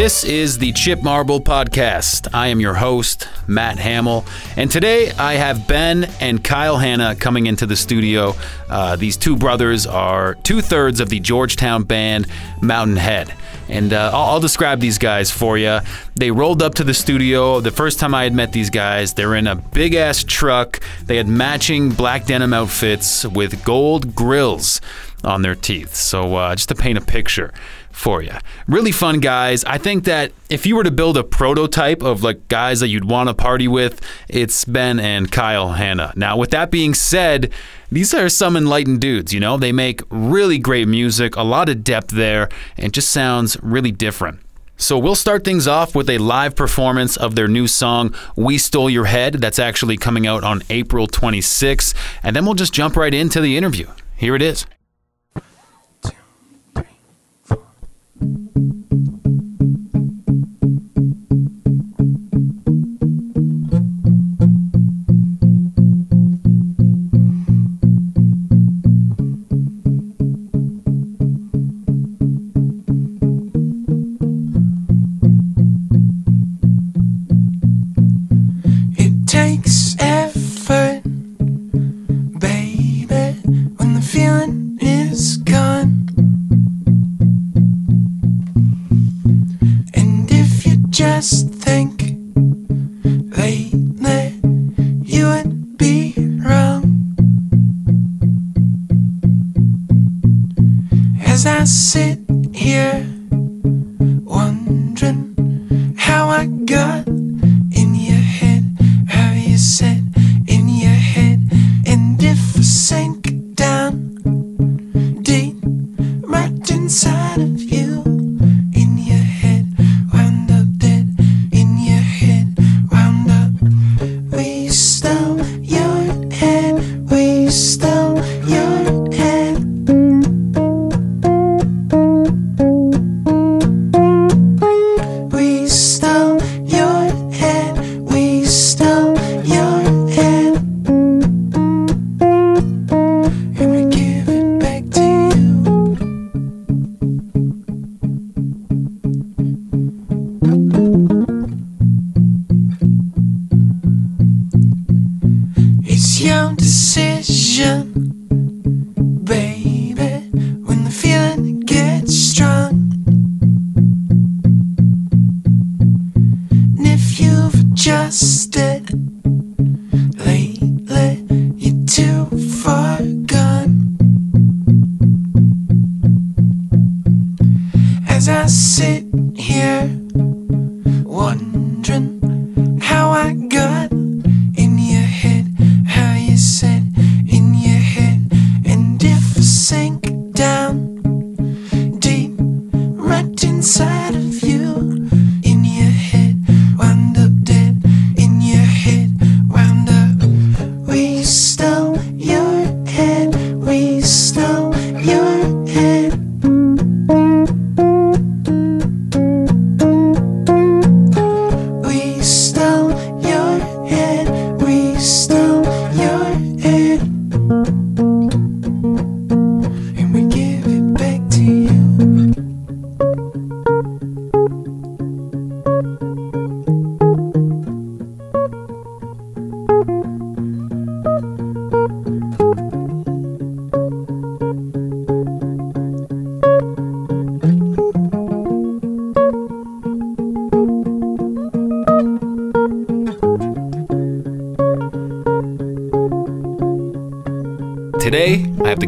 This is the Chip Marble Podcast. I am your host, Matt Hamel, and today I have Ben and Kyle Hannah coming into the studio. Uh, these two brothers are two thirds of the Georgetown band Mountain Head. And uh, I'll, I'll describe these guys for you. They rolled up to the studio. The first time I had met these guys, they're in a big ass truck. They had matching black denim outfits with gold grills on their teeth. So, uh, just to paint a picture for you. Really fun guys. I think that if you were to build a prototype of like guys that you'd want to party with, it's Ben and Kyle Hannah. Now, with that being said, these are some enlightened dudes, you know? They make really great music, a lot of depth there, and just sounds really different. So we'll start things off with a live performance of their new song, We Stole Your Head. That's actually coming out on April 26th. And then we'll just jump right into the interview. Here it is.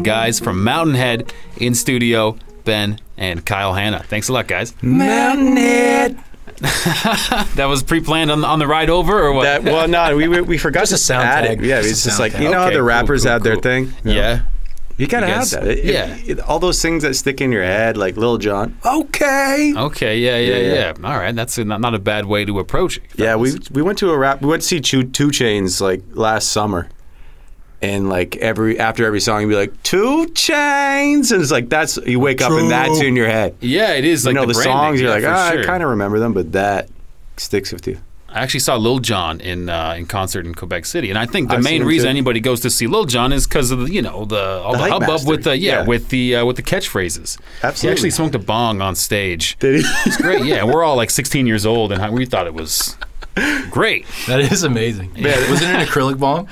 Guys from Mountain Head in studio, Ben and Kyle Hannah. Thanks a lot, guys. Mountain Head. That was pre-planned on, on the ride over, or what? That well, no, we we, we forgot Just to sound add tag. it. Yeah, it's a just like tag. you know how the rappers cool, have their cool. thing. yeah. you gotta You have that. It- yeah. it- all those things that stick in your head, like Lil Jon. Okay. Okay. Yeah. Yeah. Yeah, Yeah. yeah. All right. That's a, not, not a bad way to approach it. Yeah, we we went to a rap. We went to see Two, 2 Chainz like last summer, and like every after every song, you'd be like 2 Chainz, and it's like that's you wake up and that's in your head. Yeah, it is. You Like know the, branding, songs, you're yeah, like, for ah, sure. I kind of remember them, but that sticks with you. I actually saw Lil Jon in uh, in concert in Quebec City, and I think the I've main reason too. anybody goes to see Lil Jon is because of the, you know the all the, hype hubbub master. with the yeah, Yeah. with the uh, with the catchphrases. He actually smoked a bong on stage. Did he? It's great. Yeah, we're all like 16 years old, and we thought it was great. That is amazing. Man, Was it an acrylic bomb?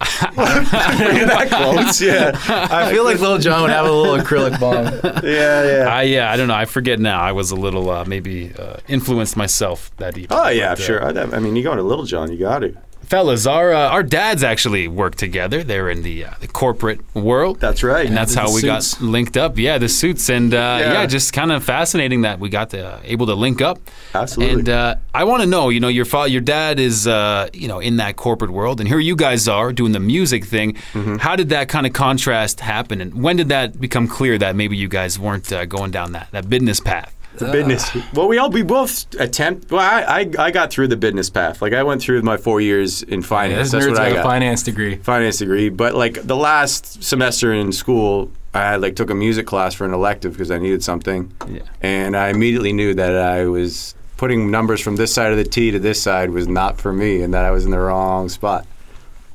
that close? Yeah. I feel like Lil Jon would have a little acrylic bomb. Yeah, yeah. I yeah, I don't know. I forget now. I was a little uh, maybe uh, influenced myself that evening. Oh yeah, But, uh, sure. I, I mean, you go to Lil Jon, you got to. Fellas, our uh, our dads actually work together. They're in the uh, the corporate world. That's right. and that's how we suits. got linked up. Yeah, the suits, and uh, yeah. Yeah. just kind of fascinating that we got to, uh, able to link up. Absolutely. And uh, I want to know, you know, your fa- your dad is, uh, you know, in that corporate world, and here you guys are doing the music thing. Mm-hmm. How did that kind of contrast happen, and when did that become clear that maybe you guys weren't uh, going down that that business path? The business. Uh, well, we all we both attempt. Well, I, I I got through the business path. Like I went through my four years in finance. This That's what I got a finance degree. finance degree. But like the last semester in school, I like took a music class for an elective because I needed something. Yeah. And I immediately knew that I was putting numbers from this side of the T to this side was not for me, and that I was in the wrong spot.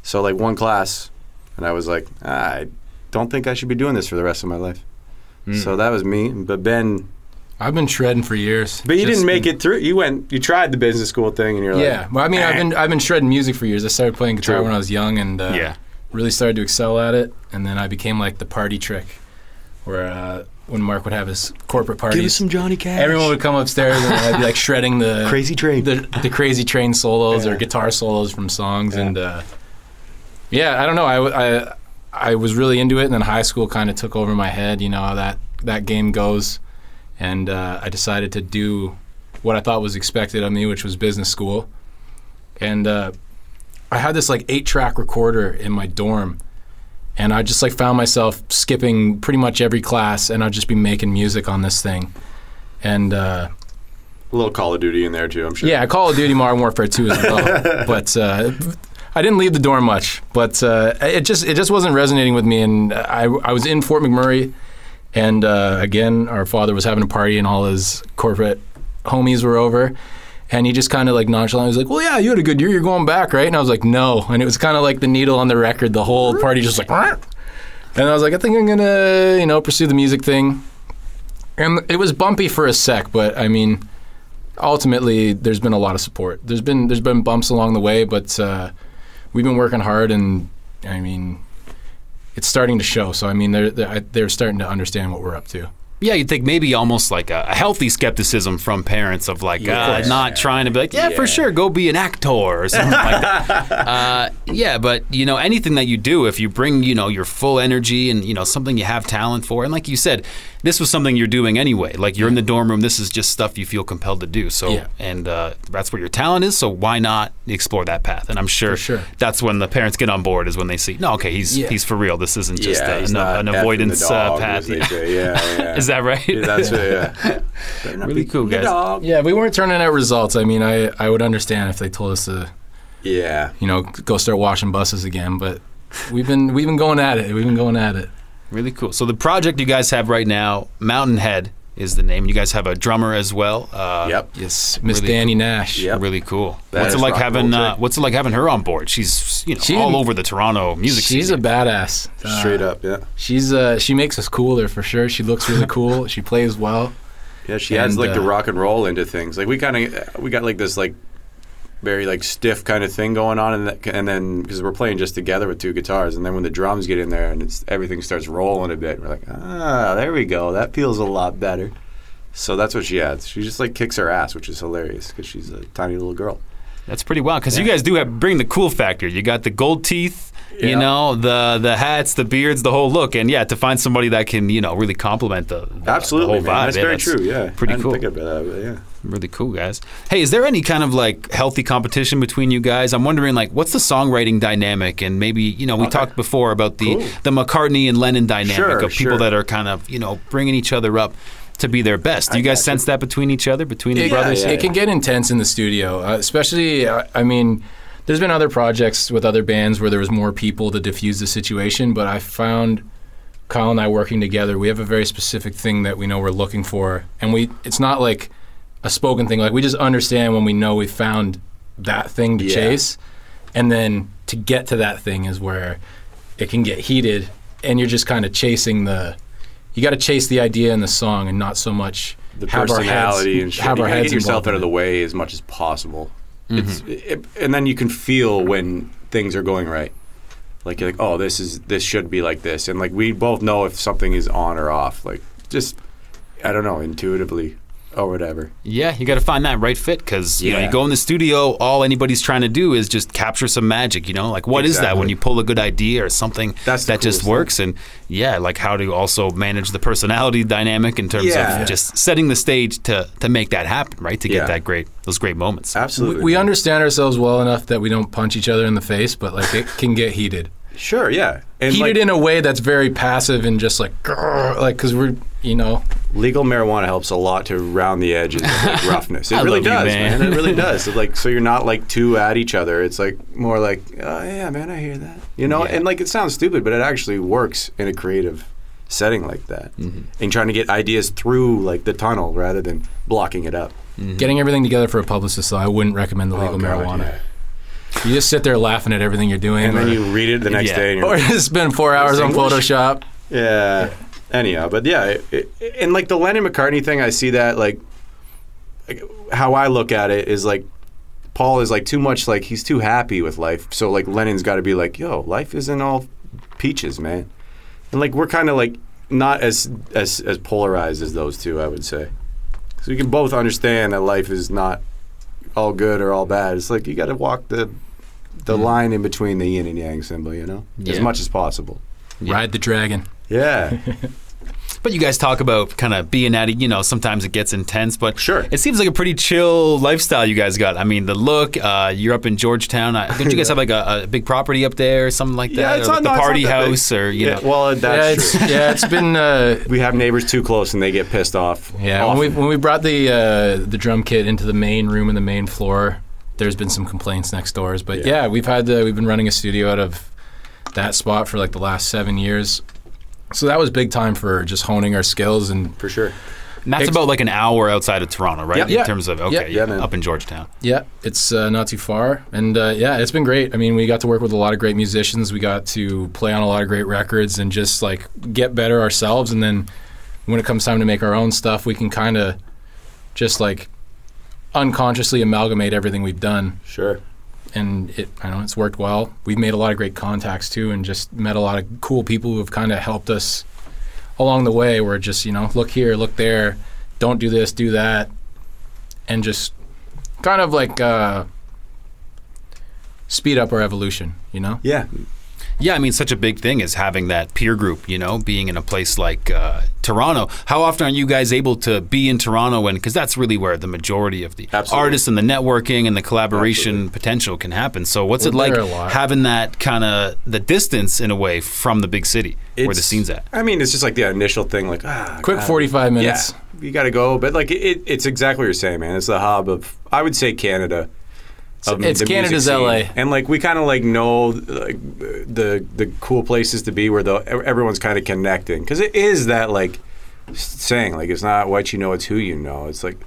So like one class, and I was like, I don't think I should be doing this for the rest of my life. Hmm. So that was me. But Ben, I've been shredding for years. but you Just- didn't make it through. You went, you tried the business school thing, and you're like, Yeah, well, I mean, I've been I've been shredding music for years. I started playing guitar True. when I was young, and uh, Yeah. really started to excel at it. And then I became like the party trick, where uh, when Mark would have his corporate parties, Give us some Johnny Cash. everyone would come upstairs and I'd be like shredding the Crazy Train. the, the crazy train solos or guitar solos from songs, and uh, yeah, I don't know. I I was really into it, and then high school kind of took over my head. You know how that that game goes, and uh, I decided to do what I thought was expected of me, which was business school, and uh, I had this like eight track recorder in my dorm. And I just like found myself skipping pretty much every class, and I'd just be making music on this thing, and uh, a little Call of Duty in there too. I'm sure. yeah, Call of Duty Modern Warfare 2 as well. but uh, I didn't leave the dorm much. But uh, it just it just wasn't resonating with me. And I, I was in Fort McMurray, and uh, again, our father was having a party, and all his corporate homies were over. And he just kind of like nonchalant was like, "Well, yeah, you had a good year. You're going back, right?" And I was like, "No." And it was kind of like the needle on the record. The whole party just like, and I was like, "I think I'm gonna, you know, pursue the music thing." And it was bumpy for a sec, but I mean, ultimately there's been a lot of support. There's been there's been bumps along the way, but uh, we've been working hard, and I mean, it's starting to show. So I mean, they're they're, they're starting to understand what we're up to. Yeah, you'd think maybe almost like a, a healthy skepticism from parents of like uh, course. not trying to be like, yeah, for sure, go be an actor or something like that. Uh, yeah, but you know, anything that you do, if you bring you know your full energy and you know something you have talent for, and like you said, this was something you're doing anyway. Like you're in the dorm room, this is just stuff you feel compelled to do. So, Yeah. and uh, that's where your talent is. So why not explore that path? And I'm sure, sure. that's when the parents get on board is when they see, no, okay, he's Yeah. he's for real. This isn't just yeah, a, an, an effing the avoidance uh, path. Yeah. Yeah, yeah. Is that right? Yeah, that's it. Yeah. Really cool, guys. dog. Yeah, we weren't turning out results. I mean, I I would understand if they told us to Yeah. you know go start washing buses again, but we've been we've been going at it. We've been going at it. Really cool. So the project you guys have right now, Mountain Head is the name. You guys have a drummer as well. Uh, Yep. Yes, Miss Really Danny Nash. Yep. Really cool. That what's it is like having uh. What's it like having her on board? She's you know She- all over the Toronto music She's scene. a badass. Uh, Straight up. Yeah. She's uh she makes us cooler for sure. She looks really cool. she plays well. Yeah. She adds And, like the uh, rock and roll into things. Like we kind of we got like this like very like stiff kind of thing going on, and that, and then because we're playing just together with two guitars, and then when the drums get in there and it's everything starts rolling a bit, we're like, ah, there we go. That feels a lot better. So that's what she adds. She just like kicks her ass, which is hilarious because she's a tiny little girl. That's pretty wild because you guys do have bring the cool factor. You got the gold teeth, you know, the the hats, the beards, the whole look, and yeah, to find somebody that can you know really complement the, the Absolutely, the whole man. vibe. That's yeah, very true. Yeah. pretty I cool. Think about that, but yeah. Really cool, guys. Hey, is there any kind of like healthy competition between you guys? I'm wondering, like, what's the songwriting dynamic? And maybe, you know, we Okay. talked before about the Cool. the McCartney and Lennon dynamic Sure, of people sure. that are kind of, you know, bringing each other up to be their best. Do you I guys sense that between each other, between the It, brothers? yeah, it can get intense in the studio, uh, especially. Uh, I mean, there's been other projects with other bands where there was more people to diffuse the situation, but I found Kyle and I working together. We have a very specific thing that we know we're looking for, and we. It's not like a spoken thing. Like we just understand when we know we found that thing to Yeah. chase, and then to get to that thing is where it can get heated, and you're just kind of chasing the. You got to chase the idea in the song, and not so much the have our heads- and shit. have you our gotta heads get yourself out of the way as much as possible. Mm-hmm. It's it, and then you can feel when things are going right. Like you're like, oh, this is this should be like this, and like we both know if something is on or off. Like just I don't know, intuitively or whatever. Yeah, you got to find that right fit because you know you go in the studio, all anybody's trying to do is just capture some magic. You know, like what is that when you pull a good idea or something That's that just coolest thing. works? And yeah, like how to also manage the personality dynamic in terms Yeah. of just setting the stage to to make that happen, right? To get Yeah. that great those great moments. Absolutely, We, we understand ourselves well enough that we don't punch each other in the face, but like it can get heated. Sure, yeah, and heated like, in a way that's very passive and just like, grrr, like because we're, you know, legal marijuana helps a lot to round the edges of like, roughness. It really love you, does, man. man. It really does. It's like so you're not like too at each other. It's like more like, oh yeah, man, I hear that. You know, Yeah. and like it sounds stupid, but it actually works in a creative setting like that. Mm-hmm. And trying to get ideas through like the tunnel rather than blocking it up. getting everything together for a publicist. Though I wouldn't recommend the legal Oh, God, marijuana. yeah. You just sit there laughing at everything you're doing, And or, then you read it the next Yeah. day, and you're or just spend four hours on? Photoshop. Yeah. Anyhow, but yeah, it, it, and like the Lennon McCartney thing, I see that like, like how I look at it is like Paul is like too much like he's too happy with life. So like Lennon's got to be like, yo, life isn't all peaches, man. And like we're kind of like not as as as polarized as those two, I would say. So we can both understand that life is not all good or all bad. It's like you got to walk the the line in between the yin and yang symbol, you know, as much as possible. Ride the dragon. Yeah. But you guys talk about kind of being at it. You know, sometimes it gets intense, but Sure. it seems like a pretty chill lifestyle you guys got. I mean, the look. Uh, you're up in Georgetown. I, don't you guys have like a, a big property up there, or something like that? Yeah, it's or not- like no, the it's not party big. house, or you yeah, know. well, Yeah, that's it's true. yeah, it's been uh, We have neighbors too close, and they get pissed off. yeah. When we when we brought the uh, the drum kit into the main room in the main floor, there's been some complaints next doors. But Yeah. yeah, we've had the, we've been running a studio out of that spot for like the last seven years. So that was big time for just honing our skills and for sure. and that's ex- about like an hour outside of Toronto, right? Yeah. In Yeah. terms of Yeah. okay, Yeah, man. up in Georgetown. Yeah, it's uh, not too far, and uh, yeah, it's been great. I mean, we got to work with a lot of great musicians. We got to play on a lot of great records, and just like get better ourselves. And then when it comes time to make our own stuff, we can kind of just like unconsciously amalgamate everything we've done, Sure. And it I know it's worked well. We've made a lot of great contacts too, and just met a lot of cool people who have kind of helped us along the way. Where just you know, look here, look there, don't do this, do that, and just kind of like uh, speed up our evolution. You know, Yeah. Yeah, I mean, such a big thing is having that peer group. You know, being in a place like uh, Toronto. How often are you guys able to be in Toronto? And because that's really where the majority of the Absolutely. artists and the networking and the collaboration potential can happen. So, what's We're it like there a lot. having that kind of the distance in a way from the big city where the scene's at? I mean, it's just like the initial thing, like ah, quick God. forty-five minutes. Yeah, you got to go, but like it, it's exactly what you're saying, man. It's the hub of, I would say, Canada. It's Canada's. LA. and like we kind of like know like the the cool places to be where the everyone's kind of connecting because it is that like saying like it's not what you know, it's who you know. It's like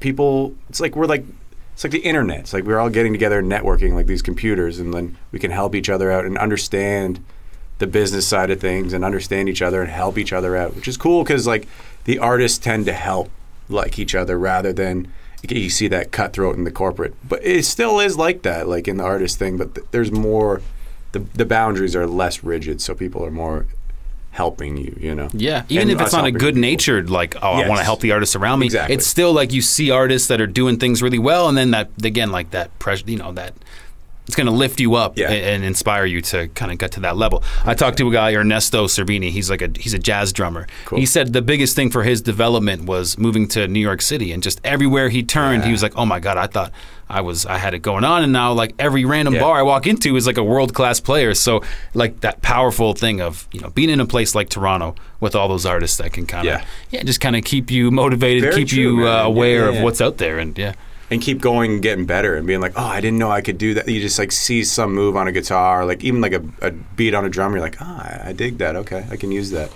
people. It's like we're like. It's like the internet. It's like we're all getting together and networking like these computers, and then we can help each other out and understand the business side of things and understand each other and help each other out, which is cool because like the artists tend to help like each other rather than you see that cutthroat in the corporate. But it still is like that, like in the artist thing. But th- there's more. The the boundaries are less rigid, so people are more helping you. You know. Yeah, even And if it's not a good natured, like, oh, I want to help the artists around me. Exactly. It's still like you see artists that are doing things really well, and then that again, like that pressure, you know, that it's going to lift you up Yeah. and, and inspire you to kind of get to that level. I talked to a guy, Ernesto Cervini. He's like a he's a jazz drummer. Cool. He said the biggest thing for his development was moving to New York City, and just everywhere he turned, he was like, oh my god, I thought. I was I had it going on and now like every random Yeah. bar I walk into is like a world class player. So like that powerful thing of, you know, being in a place like Toronto with all those artists that can kind of Yeah. yeah, just kind of keep you motivated, Very keep true, you uh, Yeah, aware yeah, of what's out there and yeah. And keep going and getting better and being like, oh, I didn't know I could do that. You just like see some move on a guitar, like even like a, a beat on a drum. You're like, ah, I, I dig that. Okay, I can use that.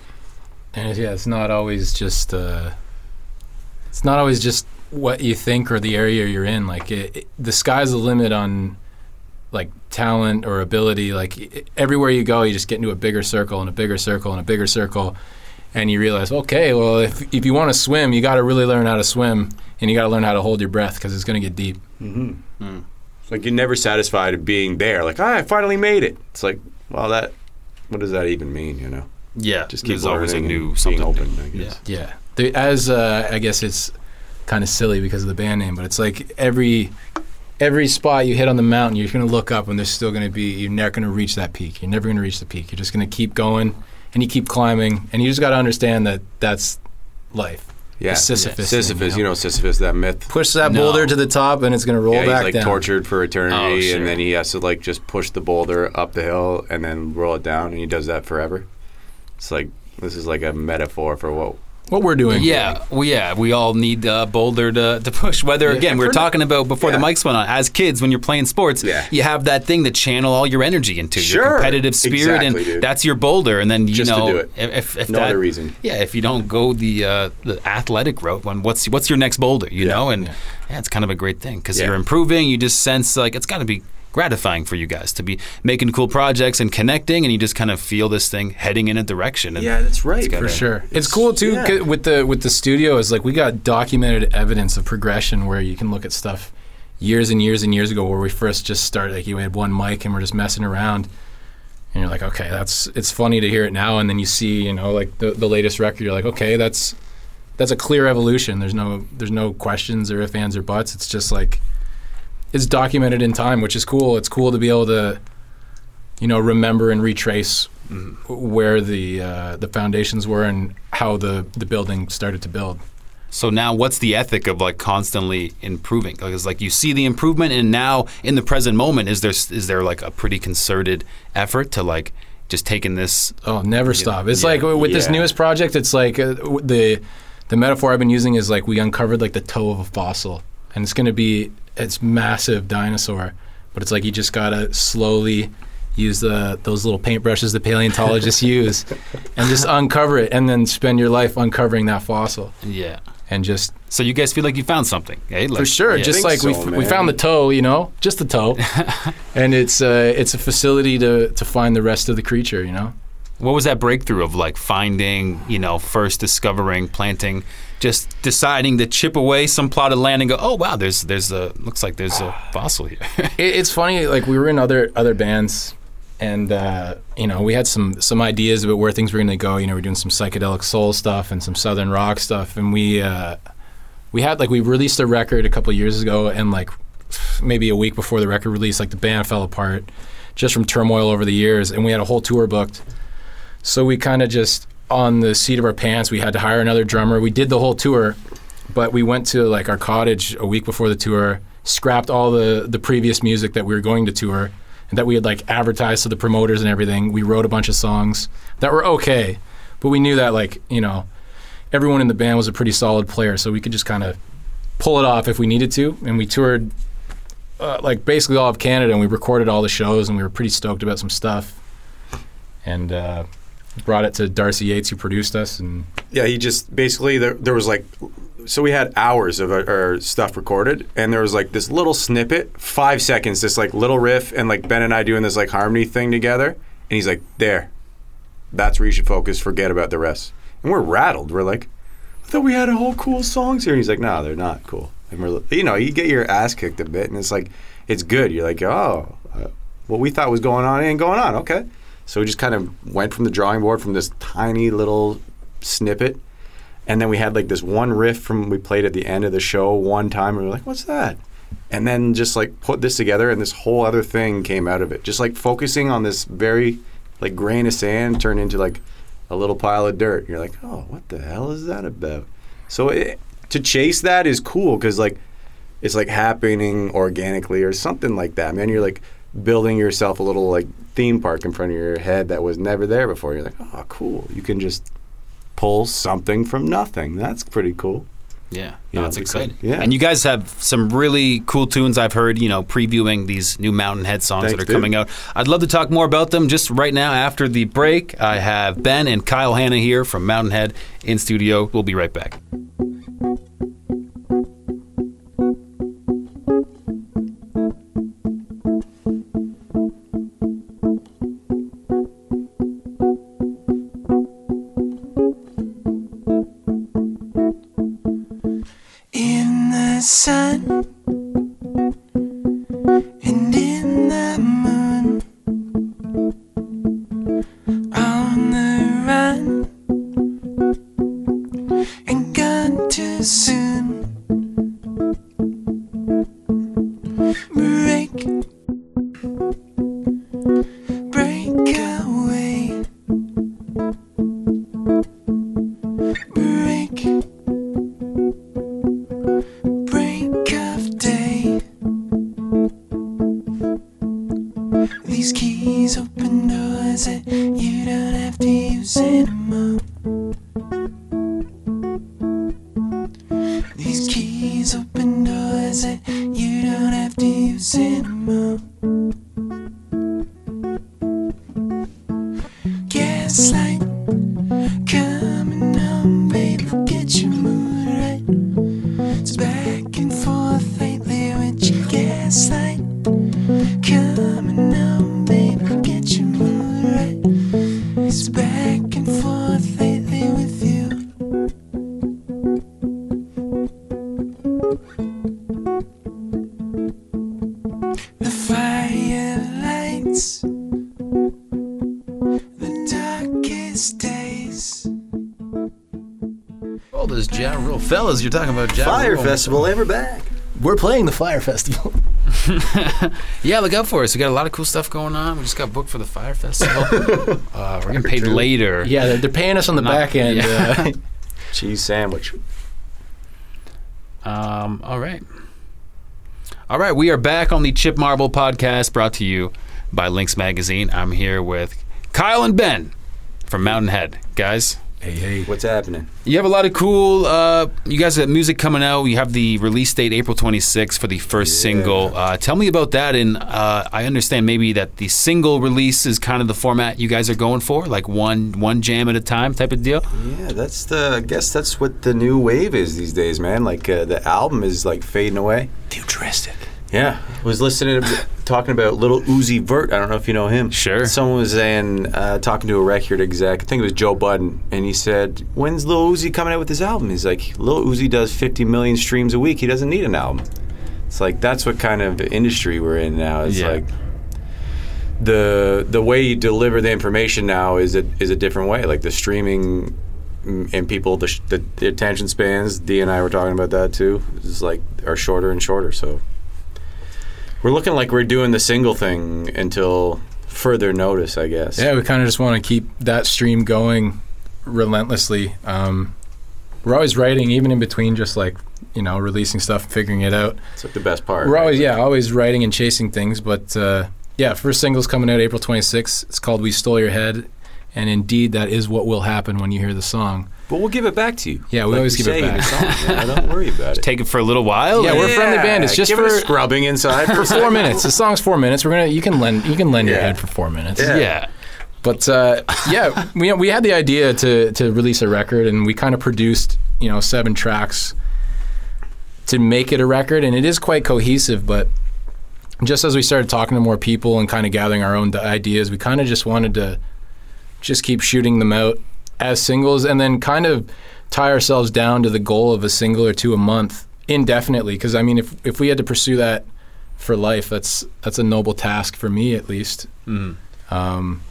And it's, yeah, it's not always just uh, it's not always just what you think or the area you're in. Like it, it, the sky's the limit on like talent or ability. Like i everywhere you go, you just get into a bigger circle and a bigger circle and a bigger circle, and you realize, okay, well, if if you want to swim, you got to really learn how to swim, and you got to learn how to hold your breath because it's going to get deep. It's like you're never satisfied of being there. Like, ah, I finally made it. It's like, well, that. What does that even mean? You know, Yeah, just keep there's always a new something. open. new. I guess. Yeah. Yeah. There, as uh, I guess it's kind of silly because of the band name, but it's like every every spot you hit on the mountain, you're going to look up and there's still going to be you're never going to reach that peak. You're never going to reach the peak. You're just going to keep going and you keep climbing and you just got to understand that that's life. Yeah, The Sisyphus thing, Sisyphus. you You know? know Sisyphus, that myth. Push that No. boulder to the top and it's going to roll yeah, back he's like down. tortured for eternity, Oh, sure. and then he has to like just push the boulder up the hill and then roll it down, and he does that forever. It's like this is like a metaphor for what. What we're doing. Yeah, well, yeah, we all need uh, boulder to, to push. Whether Yeah. again, we were talking about before the mics went on. As kids, when you're playing sports, Yeah. you have that thing to channel all your energy into your competitive spirit, Exactly, and dude. that's your boulder. And then you Just know, do it. if if No that, other reason. yeah, if you don't go the uh, the athletic route, when what's what's your next boulder? You Yeah. know, and yeah. it's kind of a great thing because Yeah. you're improving. You just sense like it's got to be gratifying for you guys to be making cool projects and connecting, and you just kind of feel this thing heading in a direction. And that's right. gotta- for sure. It's cool too yeah. 'cause with the with the studio is like we got documented evidence of progression where you can look at stuff years and years and years ago where we first just started like you had one mic and we're just messing around and you're like okay that's it's funny to hear it now and then you see you know like the, the latest record you're like okay that's that's a clear evolution there's no there's no questions or ifs ands or buts it's just like it's documented in time which is cool it's cool to be able to you know remember and retrace where the uh, the foundations were and how the the building started to build. So now, what's the ethic of like constantly improving? Because like you see the improvement, and now in the present moment, is there is there like a pretty concerted effort to like just taking this? Oh, never stop! It's yeah, like with this newest project, it's like uh, the the metaphor I've been using is like we uncovered like the toe of a fossil, and it's going to be it's massive dinosaur, but it's like you just gotta slowly use the those little paintbrushes the paleontologists use, and just uncover it, and then spend your life uncovering that fossil, Yeah. and just So you guys feel like you found something, eh? Like, for sure. yeah. Just think like we, f- we found the toe, you know, just the toe, and it's uh, it's a facility to to find the rest of the creature, you know. what was that breakthrough of like finding, you know, first discovering, planting, just deciding to chip away some plot of land and go, oh wow, there's there's a looks like there's a fossil here. It, it's funny, like we were in other other bands, and uh, you know we had some some ideas about where things were going to go. You know, we're doing some psychedelic soul stuff and some southern rock stuff, and we uh, we had like we released a record a couple years ago, and like maybe a week before the record release, like the band fell apart just from turmoil over the years, and we had a whole tour booked. So we kind of just on the seat of our pants, we had to hire another drummer. We did the whole tour, but we went to like our cottage a week before the tour, scrapped all the the previous music that we were going to tour and that we had like advertised to the promoters and everything. We wrote a bunch of songs that were okay, but we knew that like, you know, everyone in the band was a pretty solid player, so we could just kind of pull it off if we needed to. And we toured uh, like basically all of Canada and we recorded all the shows and we were pretty stoked about some stuff. And uh, brought it to Darcy Yates who produced us and Yeah, he just basically there, there was like so we had hours of our, our stuff recorded and there was like this little snippet, 5 seconds this like little riff and like Ben and I doing this like harmony thing together and he's like, "There. That's where you should focus, forget about the rest." And we're rattled. We're like, "I thought we had a whole cool songs here." And he's like, "No, they're not cool." And we're you know, you get your ass kicked a bit and it's like it's good. You're like, "Oh, uh, what we thought was going on ain't going on." Okay. So we just kind of went from the drawing board from this tiny little snippet. And then we had like this one riff from we played at the end of the show one time and we were like, what's that? And then just like put this together and this whole other thing came out of it. Just like focusing on this very like grain of sand turned into like a little pile of dirt. You're like, oh, what the hell is that about? So it, to chase that is cool because like it's like happening organically or something like that, man. You're like building yourself a little like theme park in front of your head that was never there before. You're like, oh, cool. You can just pull something from nothing. That's pretty cool. Yeah, You no, know, it's exciting. yeah. and you guys have some really cool tunes. I've heard, you know, previewing these new Mountain Head songs Thanks, that are dude. coming out. I'd love to talk more about them. Just right now, after the break, I have Ben and Kyle Hannah here from Mountain Head in studio. We'll be right back. That you don't have to use anymore. Rule fellas, you're talking about Ja Fire Rule. Festival, and we're back. We're playing the Fyre Festival. Yeah, look out for us. We got a lot of cool stuff going on. We just got booked for the Fyre Festival. uh, we're getting paid later. yeah, they're, they're paying us on the Not- back end. yeah. Uh, Cheese sandwich. Um, all right. All right, we are back on the Chip Marble podcast brought to you by Lynx Magazine. I'm here with Kyle and Ben from Mountain Head. Guys, hey, hey. What's happening? you have a lot of cool, uh, you guys have music coming out. You have the release date April 26th for the first Yeah. single. Uh, tell me about that. And uh, I understand maybe that the single release is kind of the format you guys are going for, like one one jam at a time type of deal. Yeah, that's the. I guess that's what the new wave is these days, man. Like uh, the album is like fading away. Futuristic. Yeah, was listening to talking about Lil Uzi Vert. I don't know if you know him. Sure. Someone was saying uh, talking to a record exec. I think it was Joe Budden, and he said, "When's Lil Uzi coming out with his album?" He's like, "Lil Uzi does 50 million streams a week. He doesn't need an album." It's like that's what kind of industry we're in now. It's Yeah. like the the way you deliver the information now is a is a different way. Like the streaming mm, and people the, sh- the, the attention spans. D and I were talking about that too. Is like are shorter and shorter. So we're looking like we're doing the single thing until further notice, I guess. Yeah, we kind of just want to keep that stream going relentlessly. Um, we're always writing, even in between, just like you know, releasing stuff, and figuring it out. It's like the best part. We're right? always, yeah, always writing and chasing things. But uh, yeah, first single's coming out April 26th. It's called "We Stole Your Head," and indeed, that is what will happen when you hear the song. But we'll give it back to you. Yeah, we Like always give it back. the song, man. Don't worry about it. Take it for a little while. Yeah, or- we're friendly band. It's just give for it a scrubbing inside for four minutes. The song's four minutes. We're gonna you can lend you can lend your head for four minutes. Yeah. yeah. But uh, yeah, we we had the idea to to release a record, and we kind of produced you know seven tracks to make it a record, and it is quite cohesive. But just as we started talking to more people and kind of gathering our own ideas, we kind of just wanted to just keep shooting them out as singles, and then kind of tie ourselves down to the goal of a single or two a month indefinitely. Because I mean, if if we had to pursue that for life, that's that's a noble task for me at least Mm. um,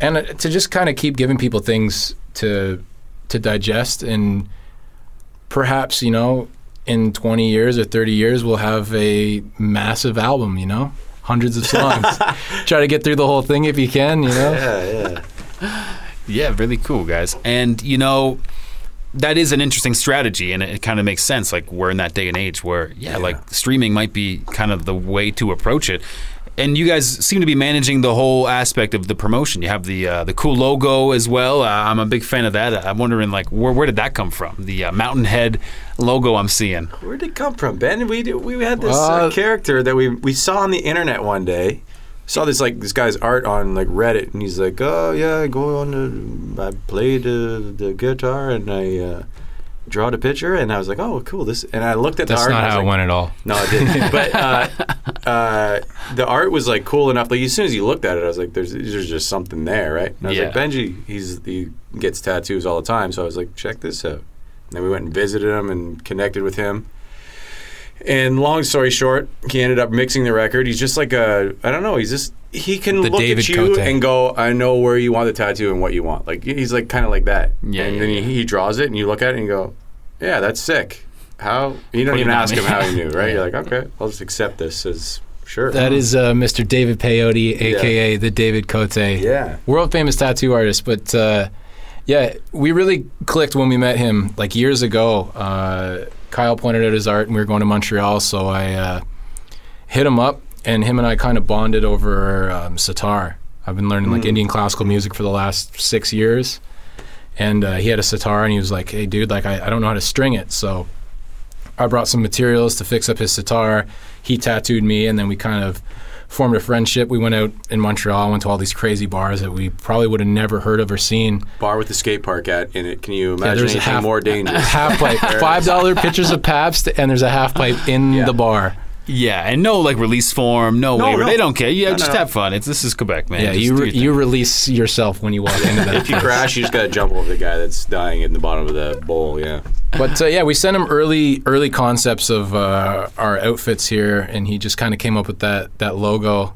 and uh, to just kind of keep giving people things to to digest and perhaps you know in 20 years or 30 years we'll have a massive album you know hundreds of songs try to get through the whole thing if you can you know Yeah, yeah. Yeah, really cool, guys. And you know, that is an interesting strategy, and it, kind of makes sense. Like we're in that day and age where, yeah, like streaming might be kind of the way to approach it. And you guys seem to be managing the whole aspect of the promotion. You have the uh, the cool logo as well. Uh, I'm a big fan of that. I'm wondering, like, where where did that come from? The uh, Mountain Head logo I'm seeing. Where did it come from, Ben? We did- we had this uh, Uh, character that we we saw on the internet one day. Saw this like this guy's art on like Reddit, and he's like, "Oh yeah, I go on the I play the the guitar and I uh, draw the picture," and I was like, "Oh, cool." This and I looked at that's the art. not and I was how like, it went at all No, it didn't. but uh, uh, the art was like cool enough. Like as soon as you looked at it, I was like, "There's there's just something there, right?" And I was like, "Benji, he's he gets tattoos all the time," so I was like, "Check this out." And then we went and visited him and connected with him. And long story short, he ended up mixing the record. He's just like a I don't know. He's just he can The look David at you Cote. and go, I know where you want the tattoo and what you want. Like he's like kind of like that. Yeah, And yeah, then yeah. He, he draws it, and you look at it and you go, Yeah, that's sick. How you don't Put even ask me. him how he knew, right? You're like, okay, I'll just accept this as sure. That is uh, Mr. David Peyote, aka the David Cote. Yeah. World famous tattoo artist. But uh, yeah, we really clicked when we met him like years ago. Uh, Kyle pointed out his art and we were going to Montreal. So I uh, hit him up and him and I kind of bonded over um, sitar. I've been learning like Indian classical music for the last six years. And uh, he had a sitar and he was like, hey, dude, like I, I don't know how to string it. So I brought some materials to fix up his sitar. He tattooed me, and then we kind of formed a friendship. We went out in Montreal, went to all these crazy bars that we probably would have never heard of or seen. bar with the skate park at in it. Can you imagine Yeah, there's a anything half more dangerous? half pipe, five dollar pitchers of Pabst, and there's a half pipe in Yeah. the bar. Yeah, and no like release form, no, No, waiver. no. They don't care. Yeah, No, just no. have fun. It's this is Quebec, man. Yeah, Just you do re- your thing. you release yourself when you walk into that. if you crash, you just gotta jump over the guy that's dying in the bottom of the bowl. Yeah. But uh, yeah, we sent him early early concepts of uh, our outfits here, and he just kind of came up with that that logo.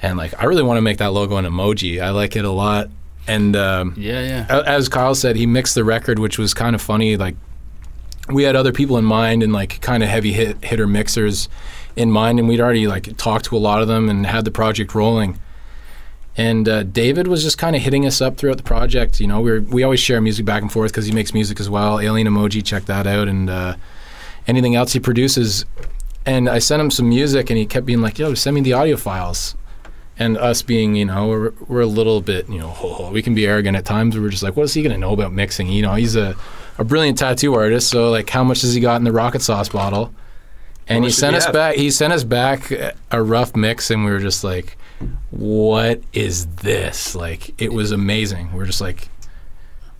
And like, I really want to make that logo an emoji. I like it a lot. And um, yeah, yeah. a- as Kyle said, he mixed the record, which was kind of funny. Like, we had other people in mind and like kind of heavy hit hitter mixers in mind, and we'd already like talked to a lot of them and had the project rolling. And uh, David was just kind of hitting us up throughout the project. You know, we are we always share music back and forth because he makes music as well. Alien Emoji, check that out, and uh, anything else he produces. And I sent him some music, and he kept being like, "Yo, send me the audio files." And us being, you know, we're, we're a little bit, you know, we can be arrogant at times. We're just like, what is he going to know about mixing? You know, he's a, a brilliant tattoo artist. So, like, how much has he got in the rocket sauce bottle? And he sent us have? back. He sent us back a rough mix, and we were just like, "What is this?" Like, it was amazing. We're just like,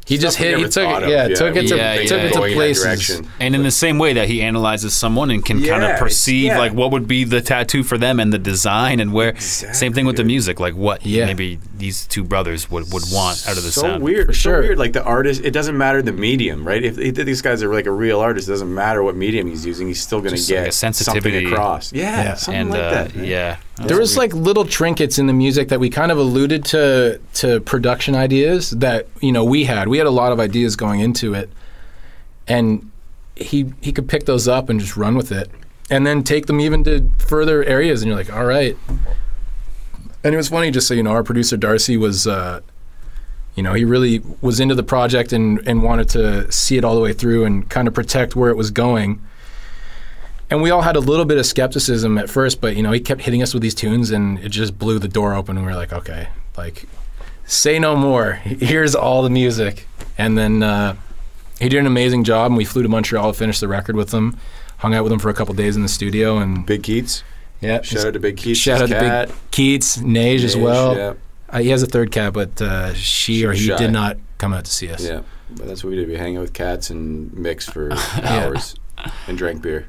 he just hit. He took it. of. Yeah, Yeah, took it to Yeah, took yeah. it to Going in that places. direction. And in the same way that he analyzes someone and can kind of perceive yeah. like what would be the tattoo for them and the design and where. Same thing with the music, like what Yeah. maybe these two brothers would, would want out of the so sound. weird. sure. So weird. Like the artist, it doesn't matter the medium, right? If, if these guys are like a real artist, it doesn't matter what medium he's using. He's still going to Just like get a sensitivity. something across. Yeah, Yeah. something And like uh, that. man. yeah, There was like little trinkets in the music that we kind of alluded to to production ideas that you know we had. We had a lot of ideas going into it, and he he could pick those up and just run with it, and then take them even to further areas. And you're like, all right. And it was funny, just so you know, our producer Darcy was, uh, you know, he really was into the project and and wanted to see it all the way through and kind of protect where it was going and we all had a little bit of skepticism at first, but you know, he kept hitting us with these tunes, and it just blew the door open. And we were like, okay, like, say no more. Here's all the music. And then uh, he did an amazing job, and we flew to Montreal to finish the record with him. Hung out with him for a couple days in the studio, and Big Keats. yeah, Shout out to Big Keats. shout out his to cat. Big Keats, Nage as well. Yeah, Uh, he has a third cat, but uh, she or he Shy. did not come out to see us. yeah. But that's what we did. We hang out with cats and mix for hours and drank beer.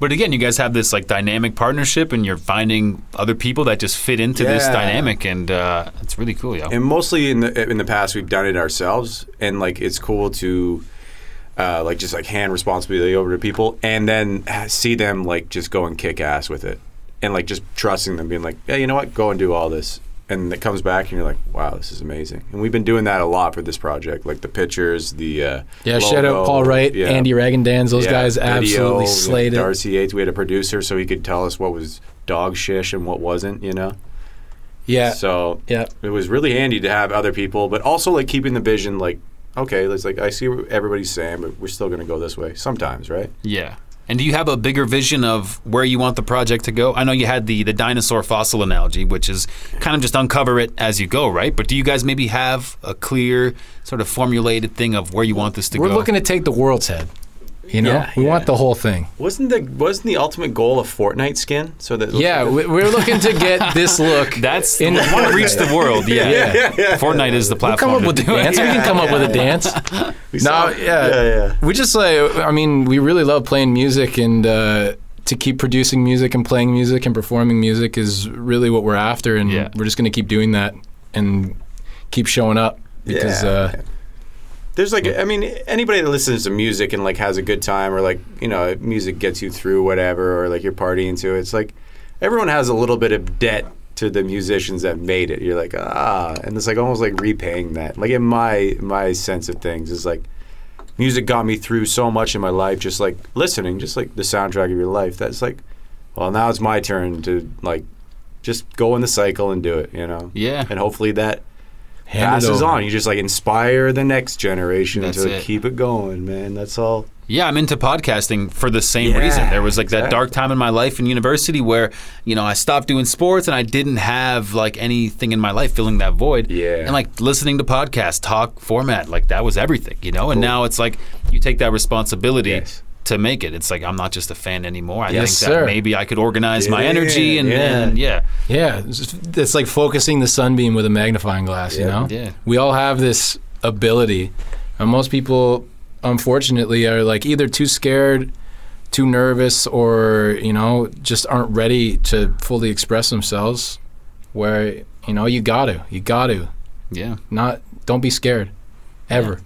But again, you guys have this like dynamic partnership, and you're finding other people that just fit into this dynamic, and uh, it's really cool, yo. And mostly in the in the past, we've done it ourselves, and like it's cool to. Uh, like just like hand responsibility over to people, and then see them like just go and kick ass with it, and like just trusting them, being like, yeah, you know what, go and do all this, and it comes back, and you're like, wow, this is amazing. And we've been doing that a lot for this project, like the pictures, the uh, Yeah, shout out Paul Wright, yeah. Andy Ragandans. Those Yeah, guys video, absolutely slayed it. Darcy Yates, we had a producer, so he could tell us what was dog shish and what wasn't, you know. Yeah, So yeah. it was really handy to have other people, but also like keeping the vision like, okay, it's like I see what everybody's saying, but we're still going to go this way sometimes, right? Yeah. And do you have a bigger vision of where you want the project to go? I know you had the the dinosaur fossil analogy, which is kind of just uncover it as you go, right? But do you guys maybe have a clear sort of formulated thing of where you want this to go? We're go? looking to take the world's head. You know, Yeah, we yeah. want the whole thing. Wasn't the wasn't the ultimate goal of Fortnite skin? So that Yeah, we- we're looking to get this look. That's In- we want to reach the world. Yeah. Yeah. yeah. Fortnite is the We'll platform. come up with the do it. dance. We can come up with a dance. no, yeah. Yeah, yeah. We just like, I mean, we really love playing music, and uh, to keep producing music and playing music and performing music is really what we're after, and Yeah. we're just going to keep doing that and keep showing up because Yeah. uh, There's like, I mean, anybody that listens to music and like has a good time, or like you know, music gets you through whatever, or like you're partying to it. It's like everyone has a little bit of debt to the musicians that made it. You're like, ah, and it's like almost like repaying that. Like in my my sense of things, is like music got me through so much in my life. Just like listening, just like the soundtrack of your life. That's like, well, now it's my turn to like just go in the cycle and do it. You know, Yeah. and hopefully that Hand it passes over. on. You just like inspire the next generation That's to it. keep it going, man. That's all. Yeah, I'm into podcasting for the same Yeah, reason. There was like that dark time in my life in university where, you know, I stopped doing sports and I didn't have like anything in my life filling that void. Yeah. And like listening to podcast talk format, like that was everything, you know? And now it's like you take that responsibility Yes. To make it. It's like I'm not just a fan anymore. I Yes, think that sir. maybe I could organize my energy and yeah. then yeah. Yeah, it's, like focusing the sunbeam with a magnifying glass. You know, Yeah. we all have this ability, and most people, unfortunately, are like either too scared, too nervous, or you know, just aren't ready to fully express themselves. Where you know, you got to, you got to, Yeah. not, don't be scared, ever.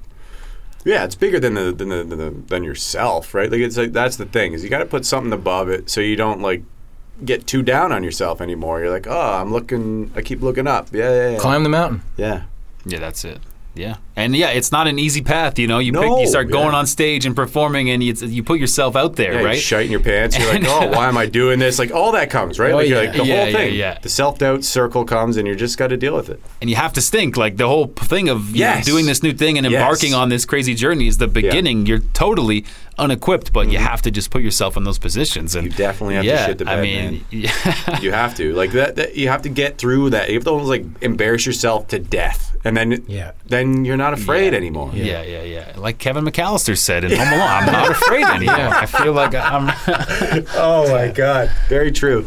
Yeah, it's bigger than the than the, than, the, than yourself, right? Like it's like that's the thing is you got to put something above it so you don't like get too down on yourself anymore. You're like, oh, I'm looking, I keep looking up. Yeah, yeah, yeah. Climb the mountain. Yeah. Yeah, that's it. Yeah, and yeah, it's not an easy path. You know, you pick, you start going yeah. on stage and performing, and you, you put yourself out there, Yeah, right? you shite in your pants. You're like, oh, why am I doing this? Like all that comes, right? Oh, like, yeah. like the Yeah, whole yeah, thing. yeah. The self doubt circle comes, and you just got to deal with it. and you have to stink. Like the whole thing of you know, doing this new thing and Yes. embarking on this crazy journey is the beginning. You're totally unequipped, but you have to just put yourself in those positions. And Mm-hmm. You definitely have to shit the bed, I mean, man. You have to like that, that. You have to get through that. You have to almost like embarrass yourself to death, and then Yeah. then you're not afraid Yeah. anymore. yeah, yeah, yeah. Like Kevin McCallister said in Home Alone, I'm not afraid anymore. I feel like I'm. Oh my god, very true.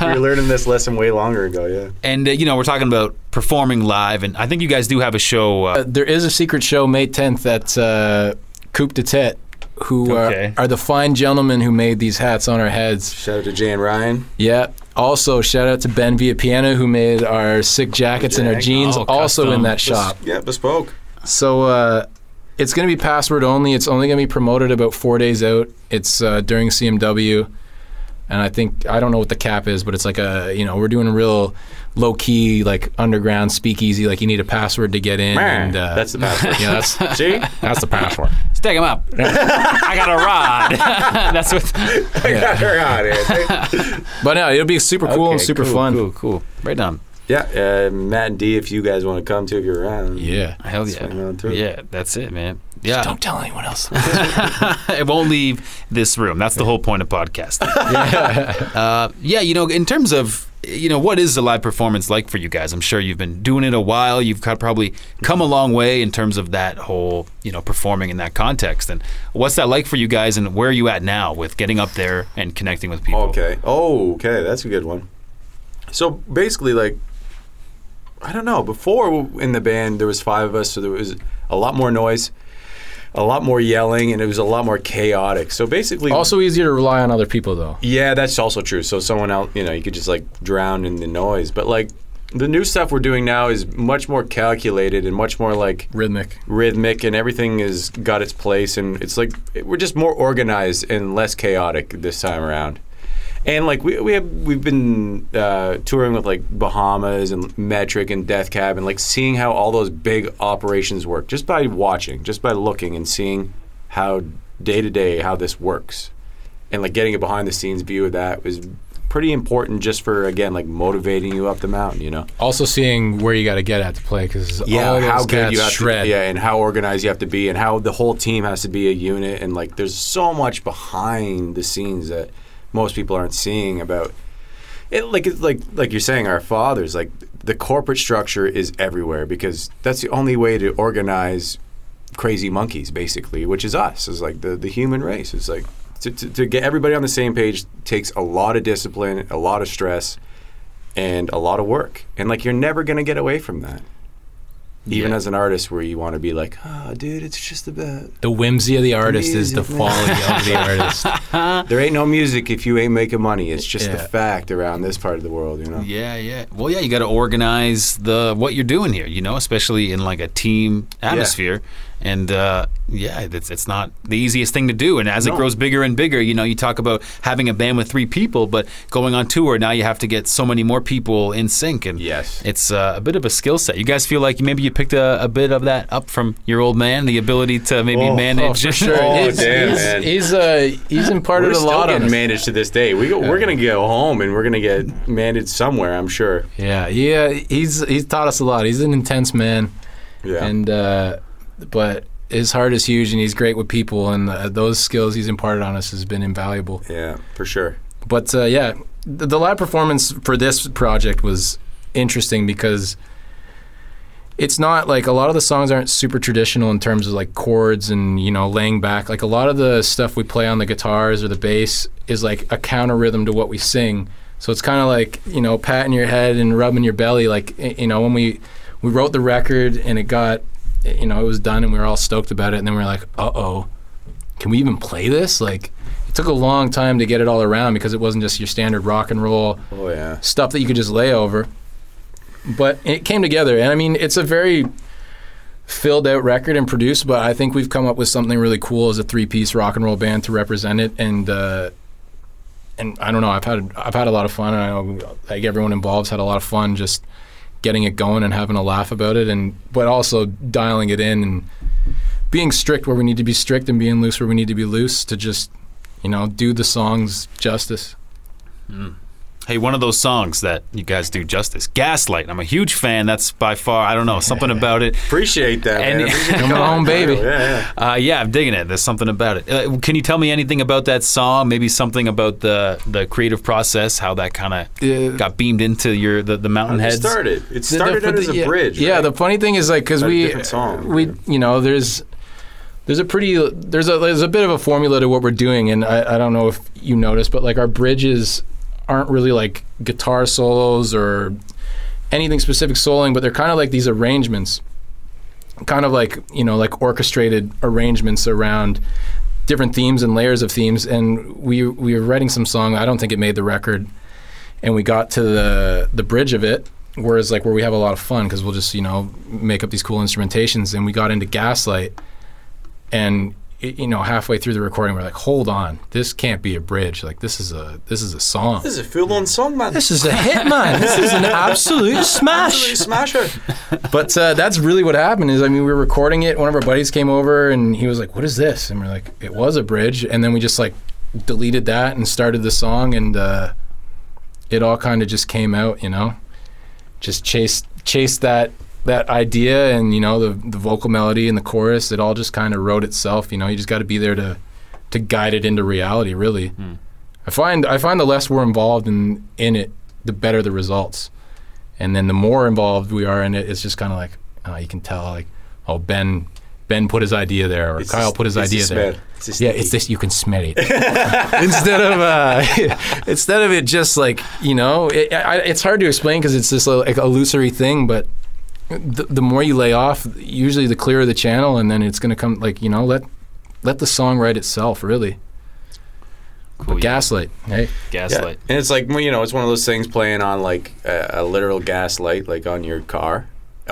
we were learning this lesson way longer ago. Yeah. and uh, you know, we're talking about performing live, and I think you guys do have a show. Uh, Uh, there is a secret show May 10th at uh, Coupe de Tete, who Okay. are, are the fine gentlemen who made these hats on our heads. Shout out to Jay and Ryan. Yeah. Also, shout out to Ben Villapiana who made our sick jackets and our jeans, Oh, also custom. in that shop. Yeah, bespoke. So uh, it's going to be password only. It's only going to be promoted about four days out. It's uh, during CMW, and I think I don't know what the cap is, but it's like a you know we're doing a real low key like underground speakeasy. Like you need a password to get in, and uh, That's the password. yeah, that's See, that's the password. Stick him up. I got a rod. That's what. I got her out here. But no, it'll be super cool and super cool, fun. Cool, cool. Right on. Yeah, uh, Matt and D, if you guys want to come to, if you're around. Yeah. Hell yeah. On through. Yeah, that's it, man. Yeah. Don't tell anyone else. it won't leave this room. That's the whole point of podcasting. uh, yeah, you know, in terms of you know what is a live performance like for you guys? I'm sure you've been doing it a while. You've got- probably come a long way in terms of that whole you know performing in that context. And what's that like for you guys? And where are you at now with getting up there and connecting with people? Okay. Oh, okay. That's a good one. So basically, like, I don't know. Before in the band, there was five of us, so there was a lot more noise, a lot more yelling, and it was a lot more chaotic. So basically, also easier to rely on other people though. yeah, that's also true. So someone else, you know, you could just like drown in the noise. But like the new stuff we're doing now is much more calculated and much more like Rhythmic. rhythmic and everything has got its place and it's like we're just more organized and less chaotic this time around and like we, we have we've been uh, touring with like bahamas and metric and death cab and like seeing how all those big operations work just by watching just by looking and seeing how day to day how this works and like getting a behind the scenes view of that was pretty important just for again like motivating you up the mountain you know Also seeing where you got to get at to play because yeah, all how good you have shred. to, yeah, and how organized you have to be, and how the whole team has to be a unit, and like there's so much behind the scenes that most people aren't seeing about it. Like like like you're saying, our fathers, like the corporate structure is everywhere because that's the only way to organize crazy monkeys, basically, which is us, is like the the human race. It's like to, to, to get everybody on the same page takes a lot of discipline, a lot of stress, and a lot of work, and like you're never gonna get away from that even Yeah. as an artist where you want to be like, oh, dude, it's just about. The whimsy of the artist is the music, man. folly of the artist. There ain't no music if you ain't making money. It's just Yeah. the fact around this part of the world, you know? Yeah, yeah. Well, yeah, you got to organize the what you're doing here, you know, especially in like a team atmosphere. And uh, yeah, it's it's not the easiest thing to do. And as it grows bigger and bigger, you know, you talk about having a band with three people, but going on tour now, you have to get so many more people in sync, and Yes. it's uh, a bit of a skill set. You guys feel like maybe you picked a, a bit of that up from your old man, the ability to maybe Oh, manage. Oh, for sure. Oh, he's, damn, he's, man. he's uh he's imparted We're a still lot on getting managed to this day. We go, we're gonna go home and we're gonna get managed somewhere. I'm sure. Yeah, yeah. He's he's taught us a lot. He's an intense man, Yeah. and uh, but his heart is huge, and he's great with people, and uh, those skills he's imparted on us has been invaluable. yeah, for sure. But uh, yeah, the, the live performance for this project was interesting because it's not like a lot of the songs aren't super traditional in terms of like chords and you know laying back. Like a lot of the stuff we play on the guitars or the bass is like a counter rhythm to what we sing. So it's kind of like you know patting your head and rubbing your belly. Like you know when we we wrote the record and it got you know it was done and we were all stoked about it and then we were like uh oh can we even play this like it took a long time to get it all around because it wasn't just your standard rock and roll Oh yeah. stuff that you could just lay over. But it came together, and I mean, it's a very filled out record and produced. But I think we've come up with something really cool as a three piece rock and roll band to represent it. And uh, and I don't know, I've had I've had a lot of fun. And I know like everyone involved's had a lot of fun just getting it going and having a laugh about it, and but also dialing it in and being strict where we need to be strict and being loose where we need to be loose to just you know do the songs justice. Hmm. Hey, one of those songs that you guys do justice, "Gaslight." I'm a huge fan. That's by far, I don't know, something about it. Appreciate that, And- man. Appreciate Come on, baby. Yeah, yeah. Uh, yeah, I'm digging it. There's something about it. Uh, can you tell me anything about that song? Maybe something about the the creative process, how that kind of Uh, got beamed into your the, the Mountain heads? It started. It started the- out as a yeah, bridge. Yeah, right? the funny thing is like because we song. we you know there's there's a pretty there's a there's a bit of a formula to what we're doing, and I, I don't know if you noticed, but like our bridges aren't really like guitar solos or anything specific soloing, but they're kind of like these arrangements, kind of like you know like orchestrated arrangements around different themes and layers of themes. And we we were writing some song. I don't think it made the record, and we got to the the bridge of it. Whereas like where we have a lot of fun because we'll just you know make up these cool instrumentations, and we got into Gaslight, and it, you know halfway through the recording we're like, hold on, this can't be a bridge. Like this is a this is a song. This is a full-on song, man. This is a hit, man. This is an absolute smash. Smasher. But uh, that's really what happened. Is I mean, we were recording it. One of our buddies came over and he was like, "What is this?" And we're like, "It was a bridge." And then we just like deleted that and started the song, and uh, it all kind of just came out. You know, just chased chased that that idea, and you know, the the vocal melody and the chorus. It all just kind of wrote itself. You know, you just got to be there to to guide it into reality. Really, I find I find the less we're involved in in it, the better the results and then the more involved we are in it, it's just kind of like uh, you can tell like oh Ben Ben put his idea there or It's Kyle put his idea there. It's yeah, it's this you can smell it instead of uh, instead of it just like you know it, I, it's hard to explain because it's this like illusory thing, but the, the more you lay off, usually the clearer the channel, and then it's gonna come like you know let let the song write itself really. Cool, yeah. Gaslight, hey. Yeah. Gaslight. And it's like you know, it's one of those things playing on like a, a literal gaslight, like on your car,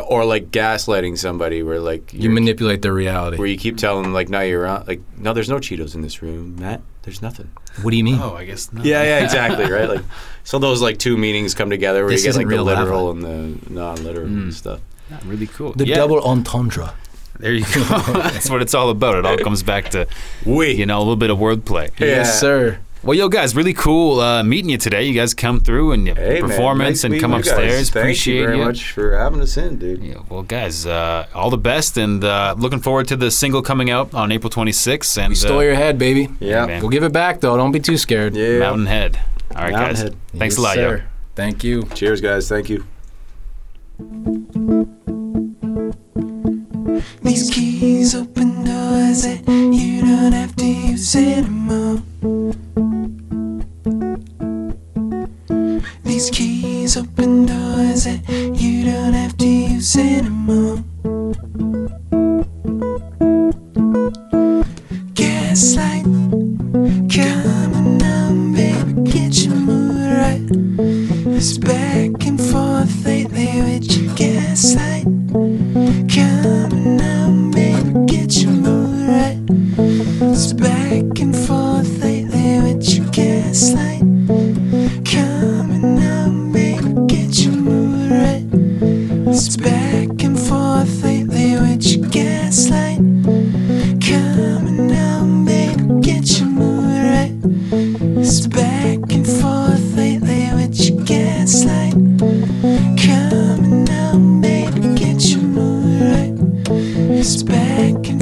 or like gaslighting somebody, where like You manipulate their reality. where you keep telling them like, no, you're on, like, no, there's no Cheetos in this room, Matt. There's nothing. What do you mean? Oh, I guess not. Yeah, yeah, exactly, right. Like, so those like two meanings come together where This you get isn't like the real lava. literal and the non-literal and stuff. really cool. The Yeah, double entendre. There you go. That's what it's all about. It all comes back to We, you know a little bit of wordplay. Yeah. Yes, sir. Well, yo, guys, really cool uh, meeting you today. You guys come through and your Hey, man, performance nice and come you guys. upstairs. Thank Appreciate you very much for having us in, dude. Yeah, well, guys, uh, all the best, and uh, looking forward to the single coming out on April 26th. And We stole uh, your head, baby. Yeah, man. Go give it back, though. Don't be too scared. yeah. Mountain Head. All right, Mountain guys. Head. Thanks Yes, a lot, yo. sir. Thank you. Cheers, guys. Thank you. These keys open doors that you don't have to use anymore. These keys open doors that you don't have to use anymore. Gaslight, coming on, baby, get your mood right. It's back and forth lately with your gaslight. is back